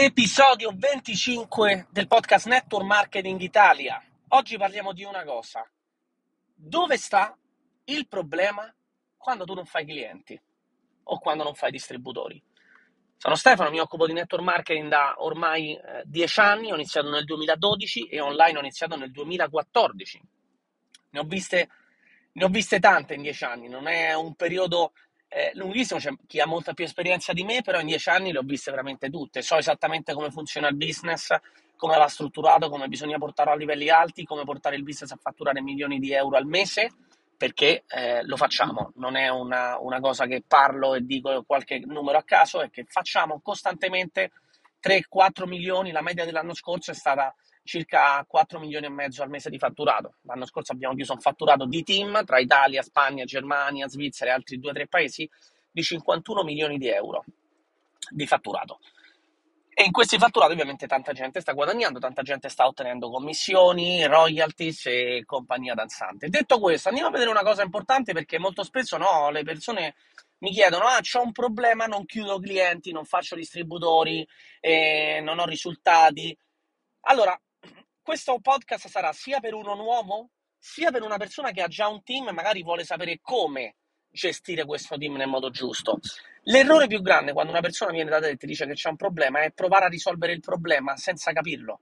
Episodio 25 del podcast Network Marketing Italia. Oggi parliamo di una cosa. Dove sta il problema quando tu non fai clienti o quando non fai distributori? Sono Stefano, mi occupo di network marketing da ormai eh, 10 anni, ho iniziato nel 2012 e online ho iniziato nel 2014. Ne ho viste, ne ho viste tante in 10 anni, non è un periodo eh, lunghissimo, c'è chi ha molta più esperienza di me, però in dieci anni le ho viste veramente tutte, so esattamente come funziona il business, come va strutturato, come bisogna portarlo a livelli alti, come portare il business a fatturare milioni di euro al mese, perché eh, lo facciamo, non è una, una, cosa che parlo e dico qualche numero a caso, è che facciamo costantemente 3-4 milioni, la media dell'anno scorso è stata circa 4 milioni e mezzo al mese di fatturato. L'anno scorso abbiamo chiuso un fatturato di team tra Italia, Spagna, Germania, Svizzera e altri 2-3 paesi di 51 milioni di euro di fatturato. E in questi fatturati ovviamente tanta gente sta guadagnando, tanta gente sta ottenendo commissioni, royalties e compagnia danzante. Detto questo, andiamo a vedere una cosa importante perché molto spesso no, le persone mi chiedono, ah, c'ho un problema, non chiudo clienti, non faccio distributori, eh, non ho risultati. Allora, questo podcast sarà sia per uno nuovo, sia per una persona che ha già un team e magari vuole sapere come gestire questo team nel modo giusto. L'errore più grande quando una persona viene da te e ti dice che c'è un problema è provare a risolvere il problema senza capirlo.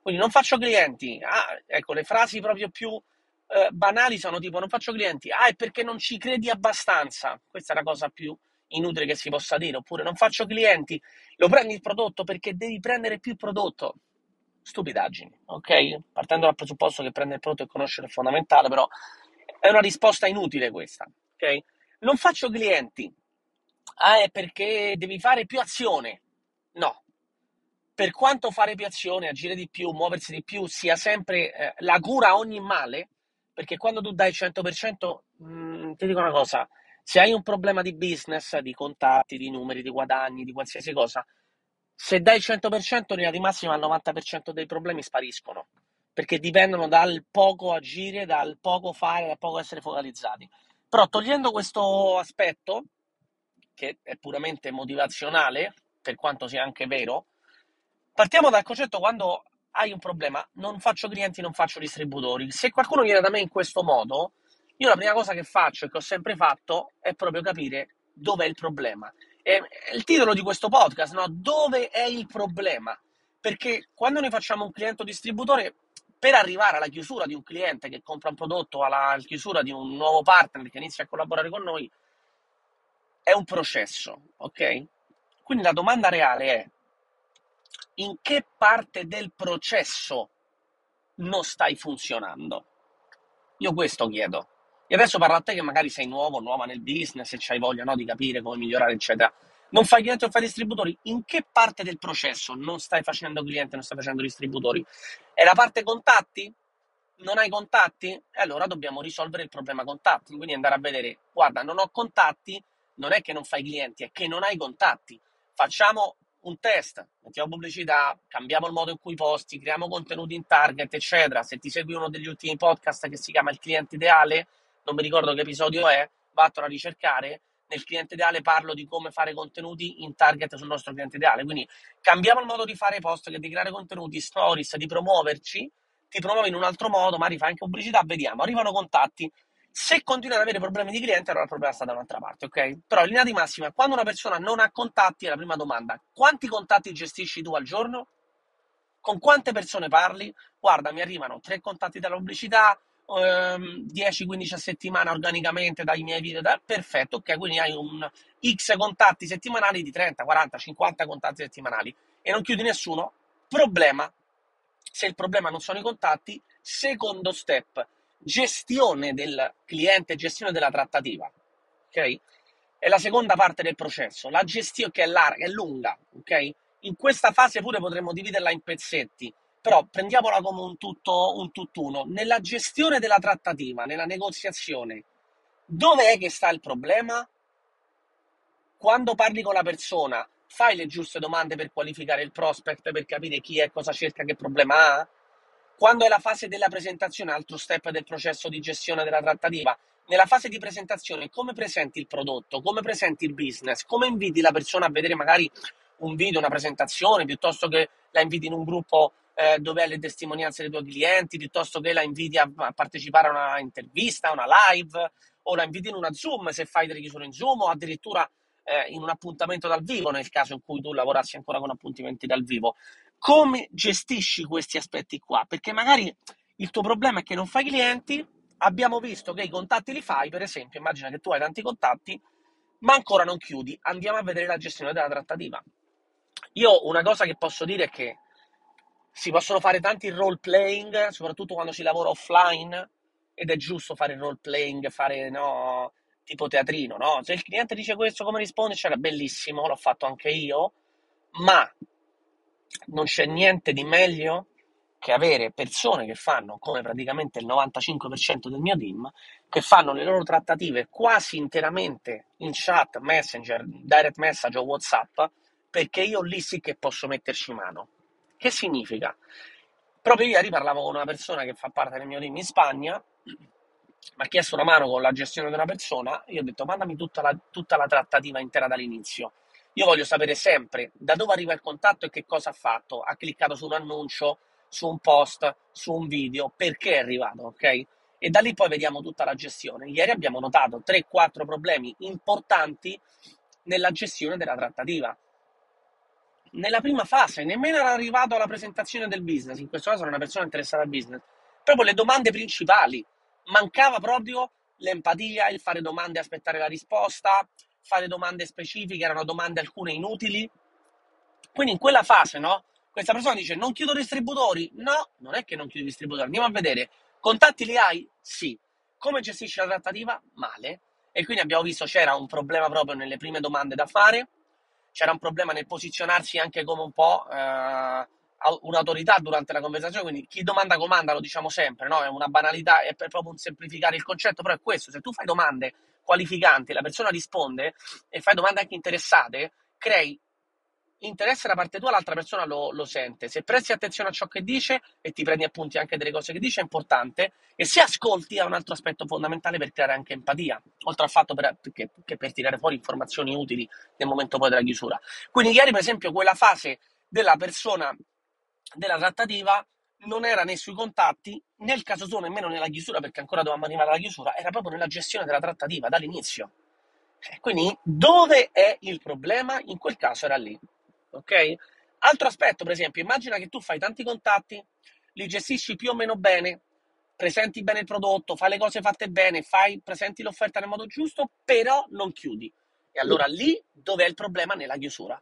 Quindi non faccio clienti. Ah, ecco, le frasi proprio più eh, banali sono tipo non faccio clienti. Ah, è perché non ci credi abbastanza. Questa è la cosa più inutile che si possa dire. Oppure non faccio clienti. Lo prendi il prodotto perché devi prendere più prodotto stupidaggini, ok? Partendo dal presupposto che prendere il prodotto e conoscere è fondamentale, però è una risposta inutile questa, ok? Non faccio clienti, ah, è perché devi fare più azione. No. Per quanto fare più azione, agire di più, muoversi di più sia sempre eh, la cura a ogni male, perché quando tu dai il 100%, mh, ti dico una cosa, se hai un problema di business, di contatti, di numeri, di guadagni, di qualsiasi cosa, se dai il 100%, in linea di massima il 90% dei problemi spariscono, perché dipendono dal poco agire, dal poco fare, dal poco essere focalizzati. Però togliendo questo aspetto, che è puramente motivazionale, per quanto sia anche vero, partiamo dal concetto quando hai un problema, non faccio clienti, non faccio distributori. Se qualcuno viene da me in questo modo, io la prima cosa che faccio e che ho sempre fatto è proprio capire dov'è il problema è il titolo di questo podcast, no? Dove è il problema? Perché quando noi facciamo un cliente distributore, per arrivare alla chiusura di un cliente che compra un prodotto, alla chiusura di un nuovo partner che inizia a collaborare con noi, è un processo, ok? Quindi la domanda reale è in che parte del processo non stai funzionando? Io questo chiedo. E adesso parlo a te che magari sei nuovo, nuova nel business e hai voglia no, di capire come migliorare, eccetera. Non fai clienti o fai distributori? In che parte del processo non stai facendo clienti, non stai facendo distributori? È la parte contatti? Non hai contatti? E allora dobbiamo risolvere il problema contatti. Quindi andare a vedere, guarda, non ho contatti, non è che non fai clienti, è che non hai contatti. Facciamo un test, mettiamo pubblicità, cambiamo il modo in cui posti, creiamo contenuti in target, eccetera. Se ti segui uno degli ultimi podcast che si chiama Il cliente ideale, non mi ricordo che episodio è, vattelo a ricercare. Nel cliente ideale parlo di come fare contenuti in target sul nostro cliente ideale. Quindi cambiamo il modo di fare post, di creare contenuti, stories, di promuoverci, ti promuovi in un altro modo, magari fai anche pubblicità, vediamo, arrivano contatti. Se continui ad avere problemi di cliente, allora il problema sta da un'altra parte, ok? Però in linea di massima, quando una persona non ha contatti, è la prima domanda. Quanti contatti gestisci tu al giorno? Con quante persone parli? Guarda, mi arrivano tre contatti dalla pubblicità, 10-15 a settimana organicamente dai miei video, da, perfetto, ok, quindi hai un X contatti settimanali di 30, 40, 50 contatti settimanali e non chiudi nessuno, problema. Se il problema non sono i contatti, secondo step, gestione del cliente, gestione della trattativa, ok? È la seconda parte del processo, la gestione che è larga, è lunga, ok? In questa fase pure potremmo dividerla in pezzetti però prendiamola come un, tutto, un tutt'uno. Nella gestione della trattativa, nella negoziazione, dove è che sta il problema? Quando parli con la persona, fai le giuste domande per qualificare il prospect, per capire chi è, cosa cerca, che problema ha? Quando è la fase della presentazione, altro step del processo di gestione della trattativa, nella fase di presentazione come presenti il prodotto, come presenti il business, come inviti la persona a vedere magari un video, una presentazione, piuttosto che la inviti in un gruppo eh, dove hai le testimonianze dei tuoi clienti, piuttosto che la inviti a, a partecipare a una intervista, a una live, o la inviti in una Zoom se fai delle chiusure in Zoom, o addirittura eh, in un appuntamento dal vivo, nel caso in cui tu lavorassi ancora con appuntamenti dal vivo. Come gestisci questi aspetti qua? Perché magari il tuo problema è che non fai clienti, abbiamo visto che i contatti li fai, per esempio, immagina che tu hai tanti contatti, ma ancora non chiudi. Andiamo a vedere la gestione della trattativa. Io una cosa che posso dire è che si possono fare tanti role playing, soprattutto quando si lavora offline, ed è giusto fare role playing, fare no, tipo teatrino, no? Se il cliente dice questo, come risponde? C'era bellissimo, l'ho fatto anche io, ma non c'è niente di meglio che avere persone che fanno, come praticamente il 95% del mio team, che fanno le loro trattative quasi interamente in chat, messenger, direct message o whatsapp, perché io lì sì che posso metterci mano. Che significa? Proprio ieri parlavo con una persona che fa parte del mio team in Spagna, mi ha chiesto una mano con la gestione di una persona, io ho detto mandami tutta la, tutta la trattativa intera dall'inizio. Io voglio sapere sempre da dove arriva il contatto e che cosa ha fatto. Ha cliccato su un annuncio, su un post, su un video, perché è arrivato, ok? E da lì poi vediamo tutta la gestione. Ieri abbiamo notato 3-4 problemi importanti nella gestione della trattativa nella prima fase, nemmeno era arrivato alla presentazione del business, in questo caso era una persona interessata al business, proprio le domande principali. Mancava proprio l'empatia, il fare domande e aspettare la risposta, fare domande specifiche, erano domande alcune inutili. Quindi in quella fase, no? Questa persona dice non chiudo distributori? No, non è che non chiudo distributori, andiamo a vedere. Contatti li hai? Sì. Come gestisci la trattativa? Male. E quindi abbiamo visto c'era un problema proprio nelle prime domande da fare c'era un problema nel posizionarsi anche come un po' eh, un'autorità durante la conversazione, quindi chi domanda comanda lo diciamo sempre, no? È una banalità, è proprio un semplificare il concetto, però è questo, se tu fai domande qualificanti, la persona risponde e fai domande anche interessate, crei interesse da parte tua, l'altra persona lo, lo, sente. Se presti attenzione a ciò che dice e ti prendi appunti anche delle cose che dice, è importante. E se ascolti, è un altro aspetto fondamentale per creare anche empatia, oltre al fatto per, che, che per tirare fuori informazioni utili nel momento poi della chiusura. Quindi, ieri, per esempio, quella fase della persona della trattativa non era né sui contatti, nel caso suo nemmeno nella chiusura, perché ancora dovevamo arrivare alla chiusura, era proprio nella gestione della trattativa dall'inizio. Quindi, dove è il problema? In quel caso era lì ok? Altro aspetto, per esempio, immagina che tu fai tanti contatti, li gestisci più o meno bene, presenti bene il prodotto, fai le cose fatte bene, fai, presenti l'offerta nel modo giusto, però non chiudi. E allora lì dove è il problema? Nella chiusura.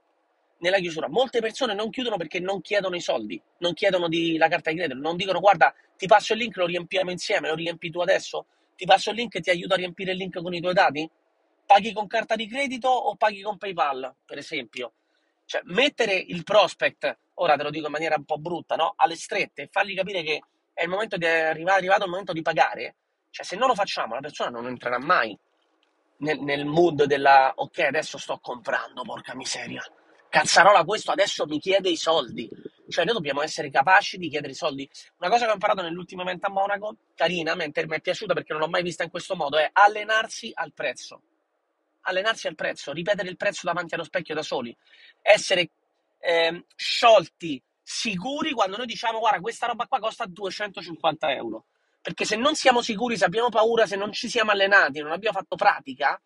Nella chiusura. Molte persone non chiudono perché non chiedono i soldi, non chiedono di, la carta di credito, non dicono guarda ti passo il link, lo riempiamo insieme, lo riempi tu adesso? Ti passo il link e ti aiuto a riempire il link con i tuoi dati? Paghi con carta di credito o paghi con PayPal, per esempio? Cioè, mettere il prospect, ora te lo dico in maniera un po' brutta, no? alle strette e fargli capire che è il momento di arrivare, arrivato il momento di pagare, cioè se non lo facciamo la persona non entrerà mai nel, nel mood della ok adesso sto comprando, porca miseria, cazzarola questo adesso mi chiede i soldi, cioè noi dobbiamo essere capaci di chiedere i soldi. Una cosa che ho imparato nell'ultimo evento a Monaco, carina, mi è piaciuta perché non l'ho mai vista in questo modo, è allenarsi al prezzo allenarsi al prezzo, ripetere il prezzo davanti allo specchio da soli, essere eh, sciolti, sicuri quando noi diciamo guarda questa roba qua costa 250 euro. Perché se non siamo sicuri, se abbiamo paura, se non ci siamo allenati, non abbiamo fatto pratica,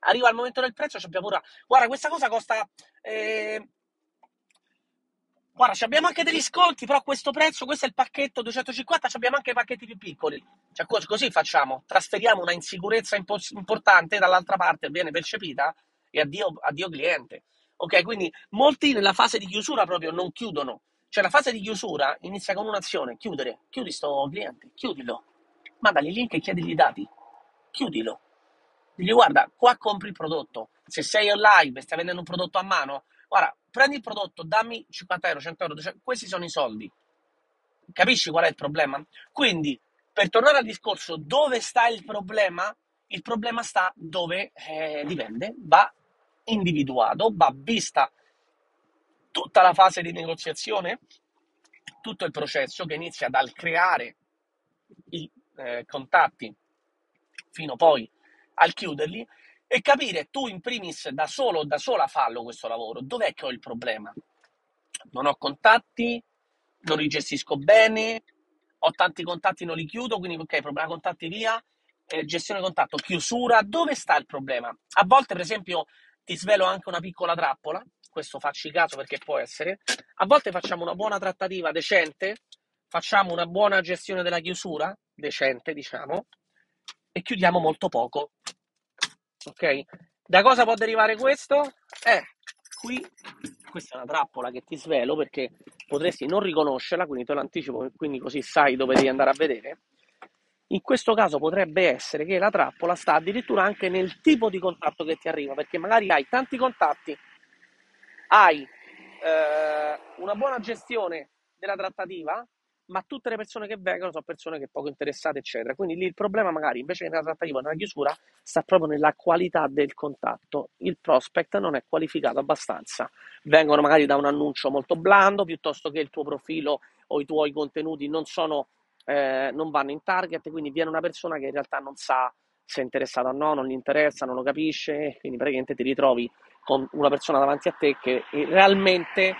arriva il momento del prezzo, abbiamo paura. Guarda, questa cosa costa eh, Guarda, abbiamo anche degli sconti, però a questo prezzo, questo è il pacchetto 250, abbiamo anche i pacchetti più piccoli. Cioè, così facciamo, trasferiamo una insicurezza importante dall'altra parte, viene percepita, e addio, addio cliente. Ok, quindi molti nella fase di chiusura proprio non chiudono. Cioè, la fase di chiusura inizia con un'azione, chiudere. Chiudi sto cliente, chiudilo. Mandagli il link e chiedili i dati. Chiudilo. Digli, guarda, qua compri il prodotto. Se sei online e stai vendendo un prodotto a mano, guarda, prendi il prodotto, dammi 50 euro, 100 euro, 200, questi sono i soldi. Capisci qual è il problema? Quindi, per tornare al discorso, dove sta il problema? Il problema sta dove eh, dipende, va individuato, va vista tutta la fase di negoziazione, tutto il processo che inizia dal creare i eh, contatti fino poi al chiuderli e capire tu in primis da solo o da sola fallo questo lavoro, dov'è che ho il problema? Non ho contatti, non li gestisco bene, ho tanti contatti, non li chiudo, quindi ok, problema contatti via, eh, gestione contatto, chiusura, dove sta il problema? A volte, per esempio, ti svelo anche una piccola trappola, questo facci caso perché può essere, a volte facciamo una buona trattativa decente, facciamo una buona gestione della chiusura, decente diciamo, e chiudiamo molto poco. Ok? Da cosa può derivare questo? Eh, qui, questa è una trappola che ti svelo perché potresti non riconoscerla, quindi te lo anticipo, quindi così sai dove devi andare a vedere. In questo caso potrebbe essere che la trappola sta addirittura anche nel tipo di contatto che ti arriva, perché magari hai tanti contatti, hai eh, una buona gestione della trattativa, ma tutte le persone che vengono sono persone che poco interessate, eccetera. Quindi lì il problema magari invece che nella trattativa, nella chiusura, sta proprio nella qualità del contatto. Il prospect non è qualificato abbastanza. Vengono magari da un annuncio molto blando, piuttosto che il tuo profilo o i tuoi contenuti non, sono, eh, non vanno in target, quindi viene una persona che in realtà non sa se è interessata o no, non gli interessa, non lo capisce, quindi praticamente ti ritrovi con una persona davanti a te che realmente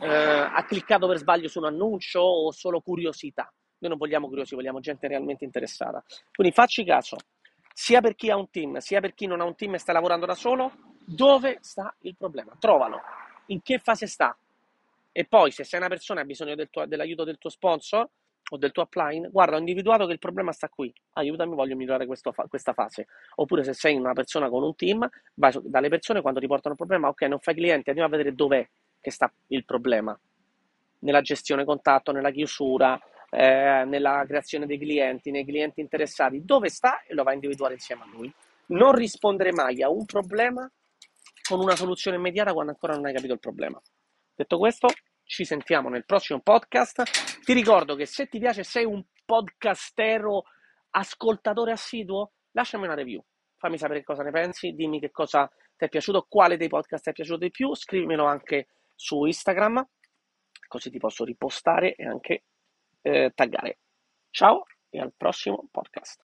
eh, ha cliccato per sbaglio su un annuncio o solo curiosità. Noi non vogliamo curiosi, vogliamo gente realmente interessata. Quindi facci caso, sia per chi ha un team, sia per chi non ha un team e sta lavorando da solo, dove sta il problema? Trovalo. In che fase sta? E poi, se sei una persona e hai bisogno del tuo, dell'aiuto del tuo sponsor o del tuo upline, guarda, ho individuato che il problema sta qui. Aiutami, voglio migliorare questo, questa fase. Oppure, se sei una persona con un team, vai dalle persone quando ti portano un problema, ok, non fai clienti, andiamo a vedere dov'è che sta il problema nella gestione contatto, nella chiusura, eh, nella creazione dei clienti, nei clienti interessati, dove sta e lo va a individuare insieme a lui. Non rispondere mai a un problema con una soluzione immediata quando ancora non hai capito il problema. Detto questo, ci sentiamo nel prossimo podcast. Ti ricordo che se ti piace, sei un podcastero, ascoltatore assiduo, lasciami una review. Fammi sapere cosa ne pensi, dimmi che cosa ti è piaciuto, quale dei podcast ti è piaciuto di più, scrivimelo anche su Instagram, così ti posso ripostare e anche eh, taggare. Ciao e al prossimo podcast.